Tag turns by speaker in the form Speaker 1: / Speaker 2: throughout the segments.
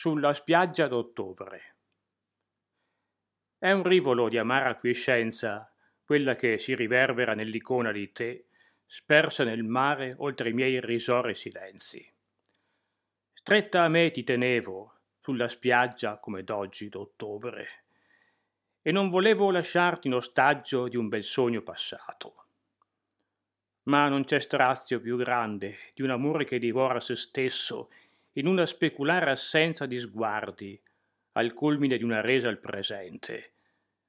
Speaker 1: sulla spiaggia d'ottobre. È un rivolo di amara quiescenza quella che si riverbera nell'icona di te, spersa nel mare oltre i miei irrisori silenzi. Stretta a me ti tenevo sulla spiaggia come d'oggi d'ottobre, e non volevo lasciarti in ostaggio di un bel sogno passato. Ma non c'è strazio più grande di un amore che divora se stesso in una speculare assenza di sguardi, al culmine di una resa al presente,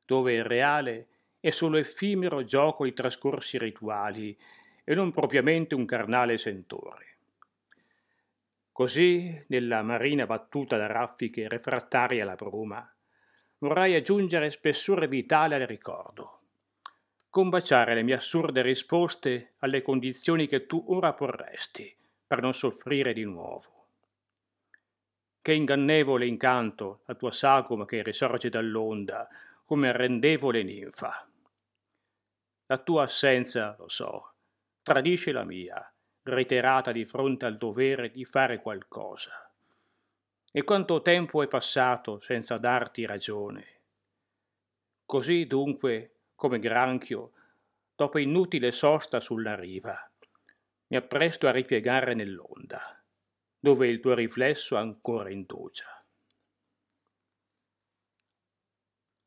Speaker 1: dove il reale è solo effimero gioco di trascorsi rituali e non propriamente un carnale sentore. Così, nella marina battuta da raffiche refrattarie alla bruma, vorrei aggiungere spessore vitale al ricordo, combaciare le mie assurde risposte alle condizioni che tu ora porresti per non soffrire di nuovo. Che ingannevole incanto la tua sagoma che risorge dall'onda come arrendevole ninfa. La tua assenza, lo so, tradisce la mia, reiterata di fronte al dovere di fare qualcosa. E quanto tempo è passato senza darti ragione. Così dunque, come granchio, dopo inutile sosta sulla riva, mi appresto a ripiegare nell'onda dove il tuo riflesso ancora indugia.